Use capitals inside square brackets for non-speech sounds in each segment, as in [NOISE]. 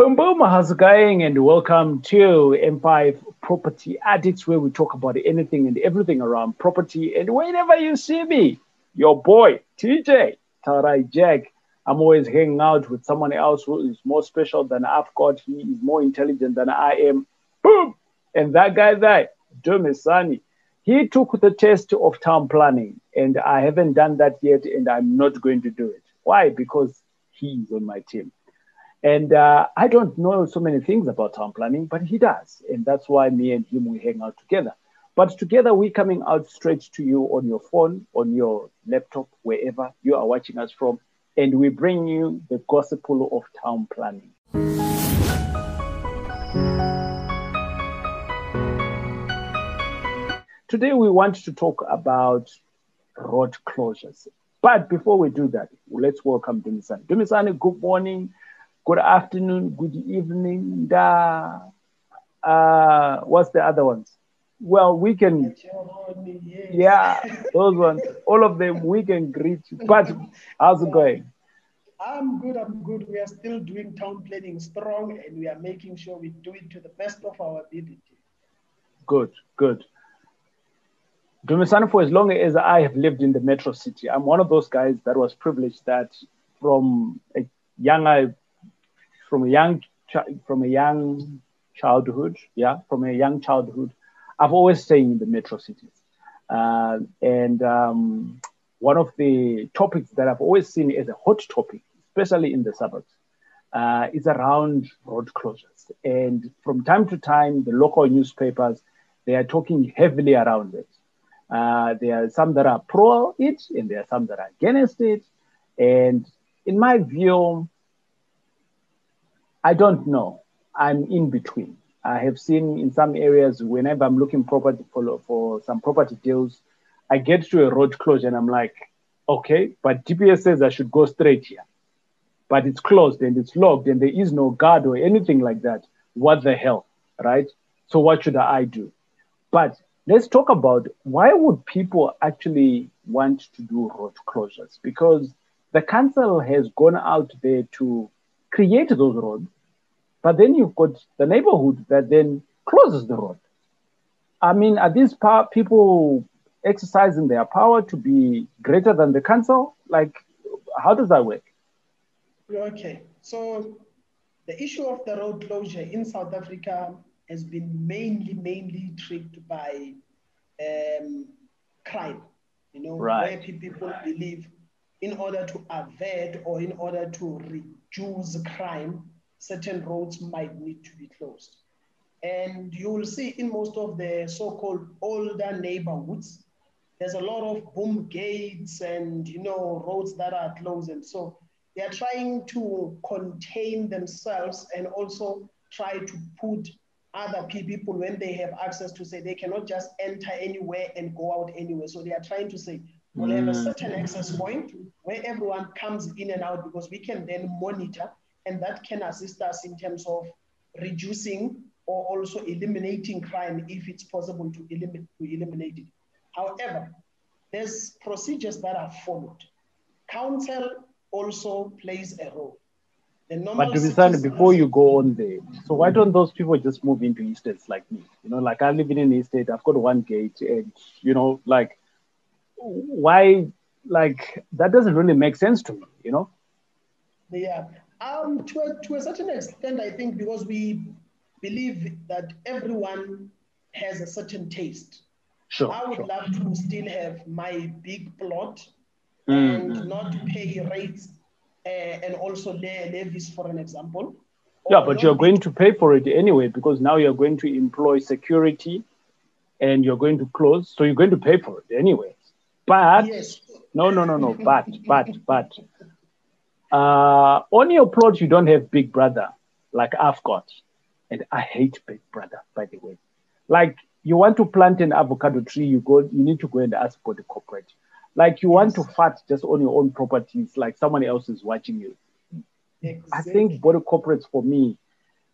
Boom, boom, how's it going? And welcome to M5 Property Addicts, where we talk about anything and everything around property. And whenever you see me, your boy, TJ, Taurai Jack, I'm always hanging out with someone else who is more special than I've got. He is more intelligent than I am. Boom! And that guy there, Dumisani, he took the test of town planning, and I haven't done that yet, and I'm not going to do it. Why? Because he's on my team. And uh, I don't know so many things about town planning, but he does. And that's why me and him, we hang out together. But together, we're coming out straight to you on your phone, on your laptop, wherever you are watching us from. And we bring you the gospel of town planning. Today, we want to talk about road closures. But before we do that, let's welcome Dumisani. Dumisani, good morning good afternoon, good evening. Da, uh, what's the other ones? Well, we can, yeah, those ones, all of them, we can greet you. But how's it going? I'm good, I'm good. We are still doing town planning strong and we are making sure we do it to the best of our ability. Good, good. Dumisani, for as long as I have lived in the metro city, I'm one of those guys that was privileged that from a young, younger from a young from a young childhood, yeah, from a young childhood, I've always stayed in the metro cities. Uh, and um, one of the topics that I've always seen as a hot topic, especially in the suburbs, uh, is around road closures. And from time to time, the local newspapers, they are talking heavily around it. Uh, there are some that are pro it, and there are some that are against it. And in my view, I don't know. I'm in between. I have seen in some areas whenever I'm looking property for, for some property deals, I get to a road closure and I'm like, okay, but GPS says I should go straight here. But it's closed and it's locked and there is no guard or anything like that. What the hell, right? So what should I do? But let's talk about why would people actually want to do road closures? Because the council has gone out there to create those roads, but then you've got the neighborhood that then closes the road. I mean, are these power, people exercising their power to be greater than the council? Like, how does that work? Okay, so the issue of the road closure in South Africa has been mainly, mainly triggered by um, crime. You know, right. where people believe in order to avert or in order to reduce crime, certain roads might need to be closed. And you will see in most of the so-called older neighborhoods, there's a lot of boom gates and you know roads that are closed. And so they are trying to contain themselves and also try to put other people when they have access to say they cannot just enter anywhere and go out anywhere. So they are trying to say we'll have a mm. certain access point where everyone comes in and out because we can then monitor and that can assist us in terms of reducing or also eliminating crime if it's possible to eliminate, to eliminate it. However, there's procedures that are followed. Council also plays a role. But Dumisani, before you go on there, so why don't those people just move into estates like me? You know, like I live in an estate, I've got one gate, and you know, like why like that doesn't really make sense to me, you know? Yeah. Um, to, a, to a certain extent, I think because we believe that everyone has a certain taste. Sure. I would sure. love to still have my big plot mm. and not pay rates uh, and also levies, for an example. Yeah, but you're going to pay for it anyway because now you're going to employ security and you're going to close. So you're going to pay for it anyway. But yes. no, no, no, no. But, but, but uh, on your plot, you don't have Big Brother like I've got. And I hate Big Brother, by the way. Like you want to plant an avocado tree, you go, you need to go and ask for the corporate. Like you want to fart just on your own properties, like someone else is watching you. Exactly. I think body corporates for me,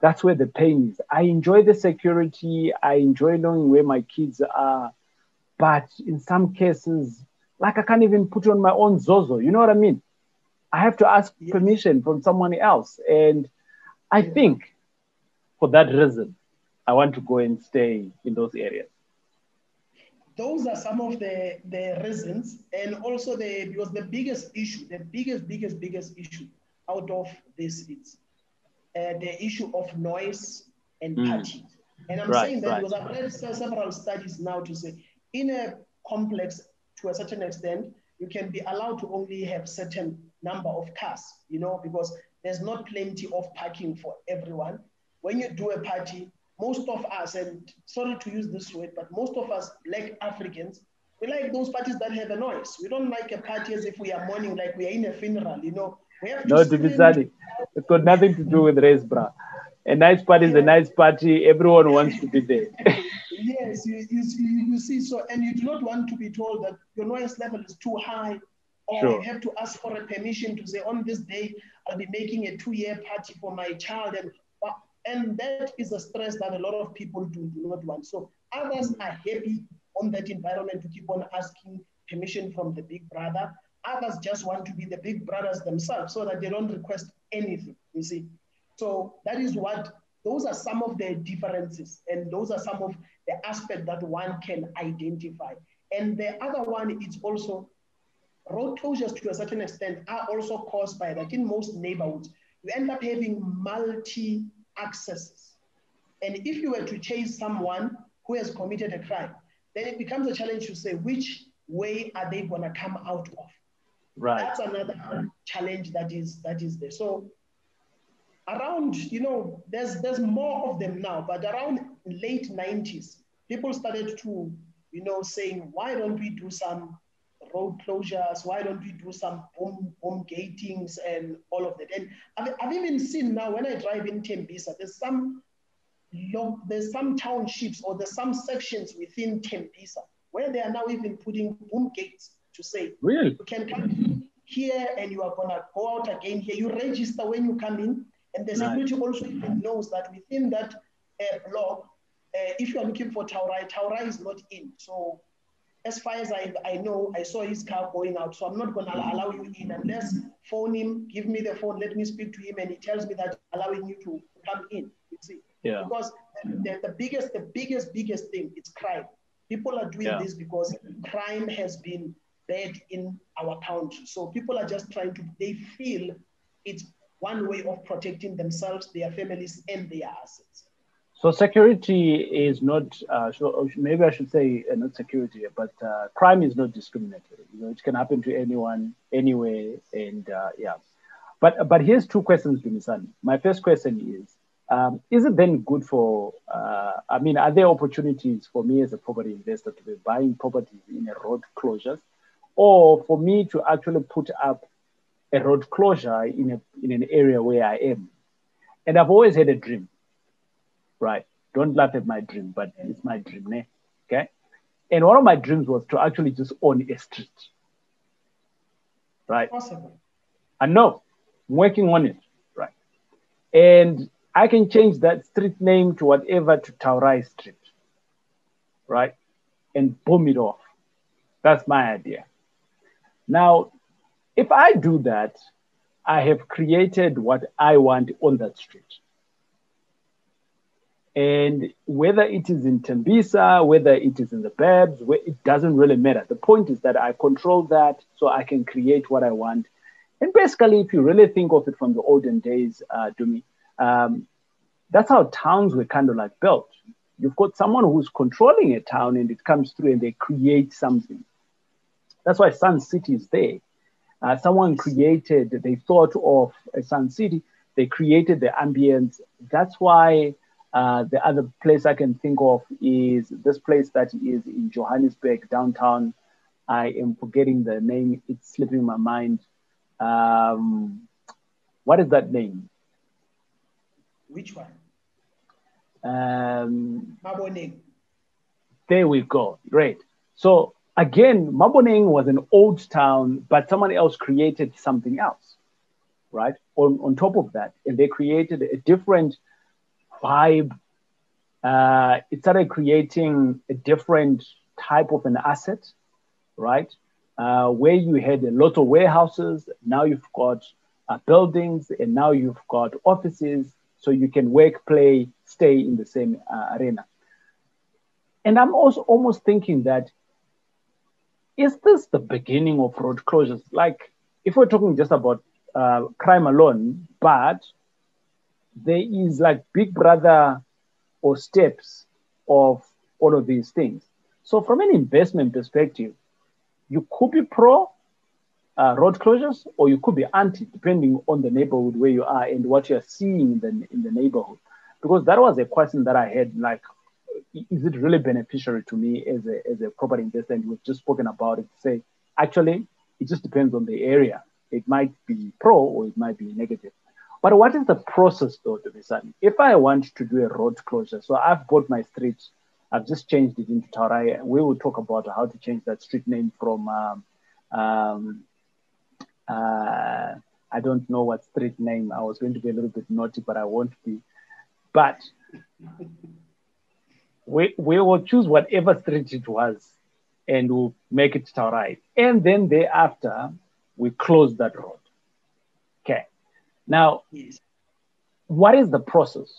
that's where the pain is. I enjoy the security. I enjoy knowing where my kids are. But in some cases, like I can't even put on my own Zozo. You know what I mean? I have to ask permission from someone else. And I think for that reason, I want to go and stay in those areas. Those are some of the, the reasons, and also the because the biggest issue, the biggest, biggest, biggest issue out of this is uh, the issue of noise and mm. party. And I'm right, saying that right. because I've read several studies now to say in a complex to a certain extent, you can be allowed to only have certain number of cars, you know, because there's not plenty of parking for everyone. When you do a party, most of us, and sorry to use this word, but most of us black Africans, we like those parties that have a noise. We don't like a party as if we are mourning, like we are in a funeral, you know. We have to no, to be sad. It's got nothing to do with race, bra. A nice party is a nice party. Everyone wants to be there. [LAUGHS] yes, you, you, you see, so, and you do not want to be told that your noise level is too high, or sure. you have to ask for a permission to say, on this day, I'll be making a two year party for my child. And, and that is a stress that a lot of people do, do not want. So others mm. are happy on that environment to keep on asking permission from the big brother. Others just want to be the big brothers themselves so that they don't request anything, you see. So that is what, those are some of the differences and those are some of the aspects that one can identify. And the other one is also road closures to a certain extent are also caused by that in most neighborhoods. You end up having multi accesses. And if you were to chase someone who has committed a crime, then it becomes a challenge to say which way are they going to come out of. Right. That's another challenge that is that is there. So around, you know, there's there's more of them now, but around late 90s, people started to, you know, saying, why don't we do some road closures? Why don't we do some boom, boom gatings and all of that? And I've, I've even seen now when I drive in Tembisa, there's some there's some townships or there's some sections within Tembisa where they are now even putting boom gates to say, really? you can come here and you are gonna go out again here. You register when you come in, and the security nice. also even knows that within that uh, block, uh, if you are looking for Taurai, Taurai is not in. So as far as I, I know, I saw his car going out. So I'm not going to allow you in unless phone him, give me the phone, let me speak to him, and he tells me that allowing you to come in. You see, yeah. Because the, the biggest, the biggest, biggest thing is crime. People are doing yeah. this because crime has been bad in our country. So people are just trying to. They feel it's one way of protecting themselves, their families, and their assets. So security is not, uh, so maybe I should say uh, not security, but uh, crime is not discriminatory. You know, it can happen to anyone, anywhere, and uh, yeah. But but here's two questions, Dumisani. My first question is, um, is it then good for, uh, I mean, are there opportunities for me as a property investor to be buying properties in a road closures or for me to actually put up a road closure in, a, in an area where I am. And I've always had a dream, right? Don't laugh at my dream, but it's my dream, né? okay? And one of my dreams was to actually just own a street, right? Possible. I know, I'm working on it, right? And I can change that street name to whatever to Taurai Street, right? And boom it off. That's my idea. Now, if I do that, I have created what I want on that street. And whether it is in Tembisa, whether it is in the Babs, it doesn't really matter. The point is that I control that so I can create what I want. And basically, if you really think of it from the olden days, uh, Dumi, um, that's how towns were kind of like built. You've got someone who's controlling a town and it comes through and they create something. That's why Sun City is there uh, someone created, they thought of a Sun City, they created the ambience. That's why uh, the other place I can think of is this place that is in Johannesburg, downtown. I am forgetting the name, it's slipping my mind. Um, what is that name? Which one? Um, Maboneng. There we go. Great. So again, Maboneng was an old town, but someone else created something else, right? On, on top of that, and they created a different vibe. Uh, it started creating a different type of an asset, right? Uh, where you had a lot of warehouses, now you've got uh, buildings, and now you've got offices. so you can work, play, stay in the same uh, arena. And I'm also almost thinking that is this the beginning of road closures? Like, if we're talking just about uh, crime alone, but there is like big brother or steps of all of these things. So, from an investment perspective, you could be pro uh, road closures or you could be anti, depending on the neighborhood where you are and what you're seeing in the, in the neighborhood. Because that was a question that I had like, is it really beneficiary to me as a, as a property investor? And we've just spoken about it. Say, actually, it just depends on the area. It might be pro or it might be negative. But what is the process though, to be? If I want to do a road closure, so I've bought my street, I've just changed it into Taurai. We will talk about how to change that street name from, um, um, uh, I don't know what street name. I was going to be a little bit naughty, but I won't be. But we, we will choose whatever street it was and we'll make it Taurai. And then thereafter, we close that road. Okay. Now, yes. what is the process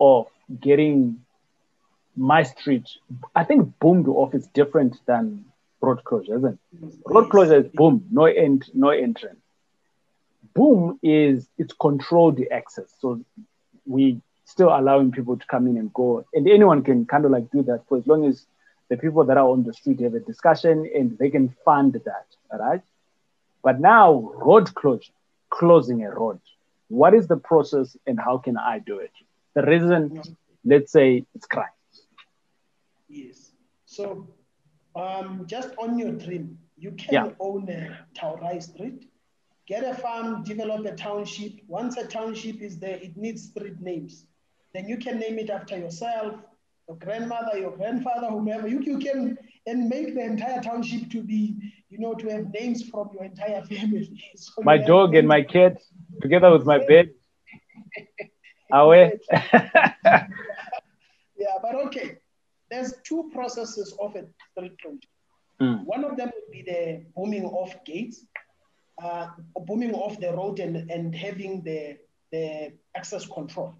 of getting my street? I think boom to off is different than road closure, isn't it? Road closure is boom, no end, no entrance. Boom is it's controlled access. So we still allowing people to come in and go. And anyone can kind of like do that for as long as the people that are on the street have a discussion and they can fund that, all right? But now, road closure, closing a road. What is the process and how can I do it? The reason, let's say, it's crime. Yes. So, um, just on your dream, you can yeah. own a Taurai Street, get a farm, develop a township. Once a township is there, it needs street names. Then you can name it after yourself, your grandmother, your grandfather, whomever. You, you can and make the entire township to be, you know, to have names from your entire family. [LAUGHS] So my dog and my cat, together with my bed. [LAUGHS] Away. [LAUGHS] yeah, but okay. There's two processes of a street closure. Mm. One of them would be the booming off gates, uh, booming off the road and, and having the, the access control.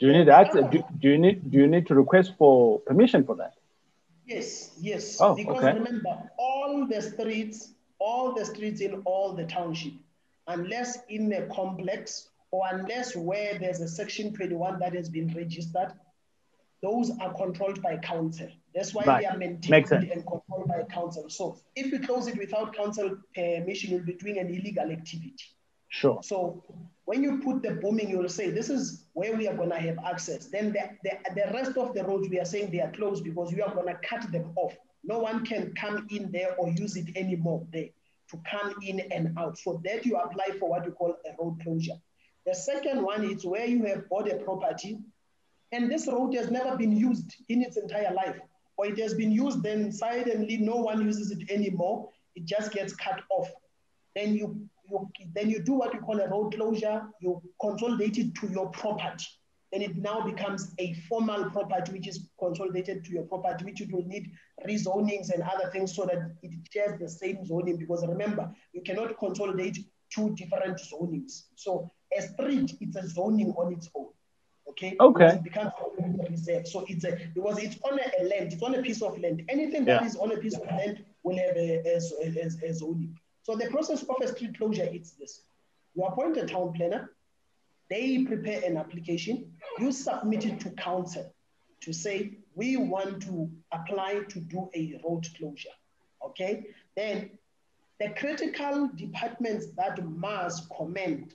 Do you need that? Do, do, you need do you need to request for permission for that? Yes, yes. Oh, because okay. remember, all the streets, all the streets in all the township, unless in a complex or unless where there's a section 21 that has been registered, those are controlled by council. That's why right. they are maintained and controlled by council. So if we close it without council permission, you'll be doing an illegal activity. Sure. So when you put the booming, you'll say, this is where we are going to have access. Then the, the, the rest of the roads, we are saying they are closed because we are going to cut them off. No one can come in there or use it anymore there to come in and out. So that you apply for what you call a road closure. The second one is where you have bought a property and this road has never been used in its entire life, or it has been used, then suddenly no one uses it anymore. It just gets cut off. Then you you, then you do what you call a road closure, you consolidate it to your property. Then it now becomes a formal property, which is consolidated to your property, which you will need rezonings and other things so that it shares the same zoning. Because remember, you cannot consolidate two different zonings. So a street, it's a zoning on its own. Okay. Okay. It becomes a reserve. So it's a because it's on a, land, it's on a piece of land. Anything that yeah. is on a piece of land will have a, a, a, a zoning. So the process of a street closure is this. You appoint a town planner, they prepare an application, you submit it to council to say, we want to apply to do a road closure, okay? Then the critical departments that must comment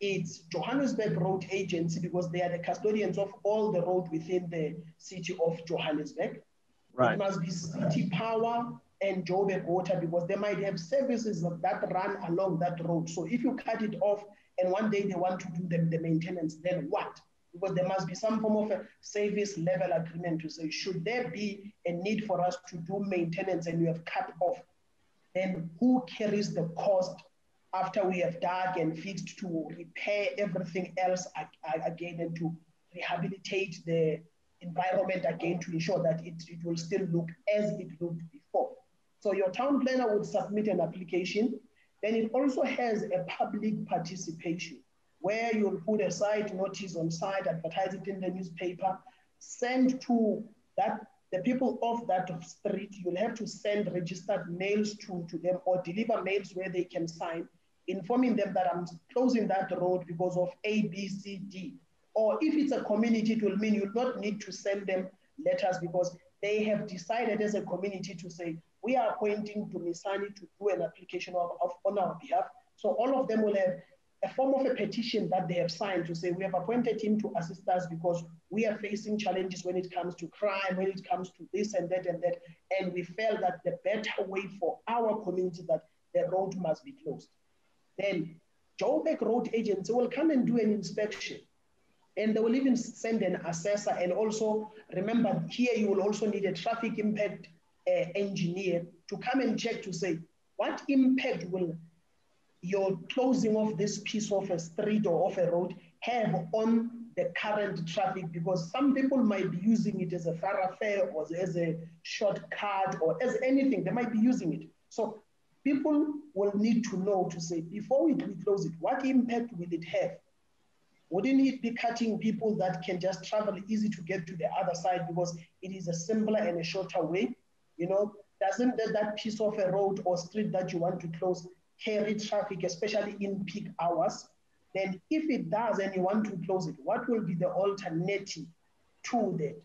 it's Johannesburg Road Agency because they are the custodians of all the road within the city of Johannesburg. Right. It must be city power, and Joburg Water because they might have services that run along that road. So if you cut it off and one day they want to do the, the maintenance, then what? Because there must be some form of a service level agreement to say, should there be a need for us to do maintenance and we have cut off, then who carries the cost after we have dug and fixed to repair everything else again and to rehabilitate the environment again to ensure that it, it will still look as it looked before. So your town planner would submit an application. Then it also has a public participation. where you'll put a site notice on site, advertise it in the newspaper, send to that the people of that street, you'll have to send registered mails to, to them or deliver mails where they can sign, informing them that I'm closing that road because of A, B, C, D. Or if it's a community, it will mean you'll not need to send them letters because they have decided as a community to say, we are appointing Dumisani to do an application of, of, on our behalf. So all of them will have a form of a petition that they have signed to say we have appointed him to assist us because we are facing challenges when it comes to crime, when it comes to this and that and that. And we felt that the better way for our community that the road must be closed. Then Joburg Road Agency will come and do an inspection. And they will even send an assessor. And also, remember, here you will also need a traffic impact uh, engineer to come and check to say what impact will your closing of this piece of a street or of a road have on the current traffic because some people might be using it as a thoroughfare or as a shortcut or as anything, they might be using it. So people will need to know to say, before we, we close it, what impact will it have? Wouldn't it be cutting people that can just travel easy to get to the other side because it is a simpler and a shorter way? You know, doesn't that, that piece of a road or street that you want to close carry traffic, especially in peak hours, then if it does and you want to close it, what will be the alternative to that?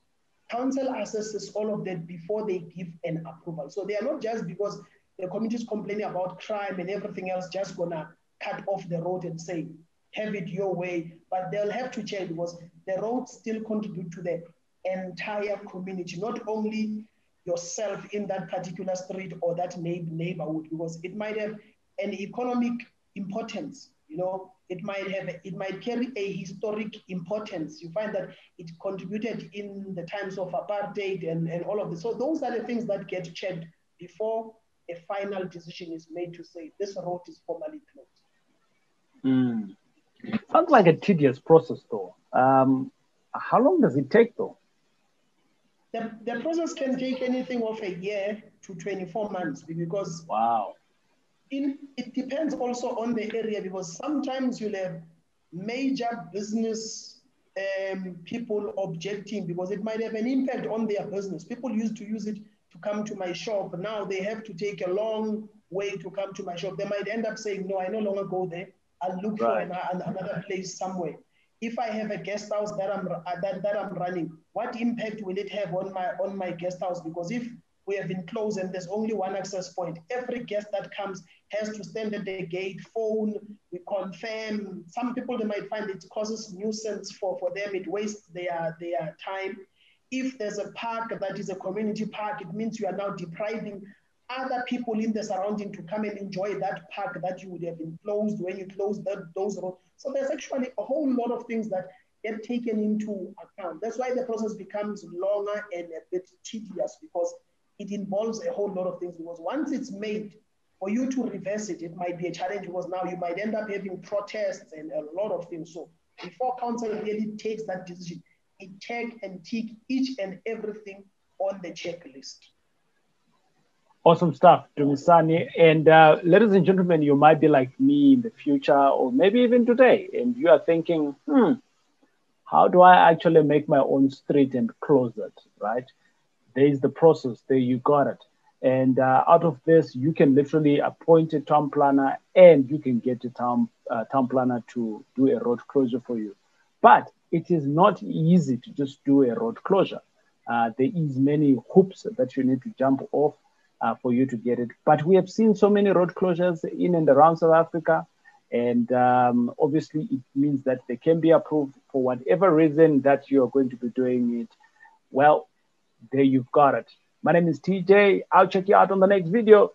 Council assesses all of that before they give an approval. So they are not just because the community is complaining about crime and everything else, just gonna cut off the road and say, have it your way, but they'll have to check because the roads still contribute to the entire community, not only yourself in that particular street or that neighborhood, because it might have an economic importance. You know, it might have, it might carry a historic importance. You find that it contributed in the times of apartheid and, and all of this. So those are the things that get checked before a final decision is made to say this road is formally closed. Mm. Sounds like a tedious process, though. Um, how long does it take, though? The, the process can take anything of a year to 24 months because wow in, it depends also on the area because sometimes you'll have major business um, people objecting because it might have an impact on their business. People used to use it to come to my shop. Now they have to take a long way to come to my shop. They might end up saying, no, I no longer go there. I'll look right. for an, another place somewhere. If I have a guest house that I'm, uh, that, that I'm running, what impact will it have on my, on my guest house? Because if we have been closed and there's only one access point. Every guest that comes has to stand at the gate, phone, we confirm. Some people, they might find it causes nuisance for, for them, it wastes their, their time. If there's a park that is a community park, it means you are now depriving other people in the surrounding to come and enjoy that park that you would have been closed when you closed that, those roads. So there's actually a whole lot of things that get taken into account. That's why the process becomes longer and a bit tedious because it involves a whole lot of things because once it's made, for you to reverse it, it might be a challenge because now you might end up having protests and a lot of things. So before council really takes that decision, it check and tick each and everything on the checklist. Awesome stuff, Dumisani. And uh, ladies and gentlemen, you might be like me in the future or maybe even today, and you are thinking, hmm, how do I actually make my own street and close it, right? There's the process. There you got it. And uh, out of this, you can literally appoint a town planner and you can get a town, uh, town planner to do a road closure for you. But it is not easy to just do a road closure. Uh, there is many hoops that you need to jump off uh, for you to get it. But we have seen so many road closures in and around South Africa. And um, obviously, it means that they can be approved for whatever reason that you are going to be doing it. Well, there you've got it. My name is TJ. I'll check you out on the next video.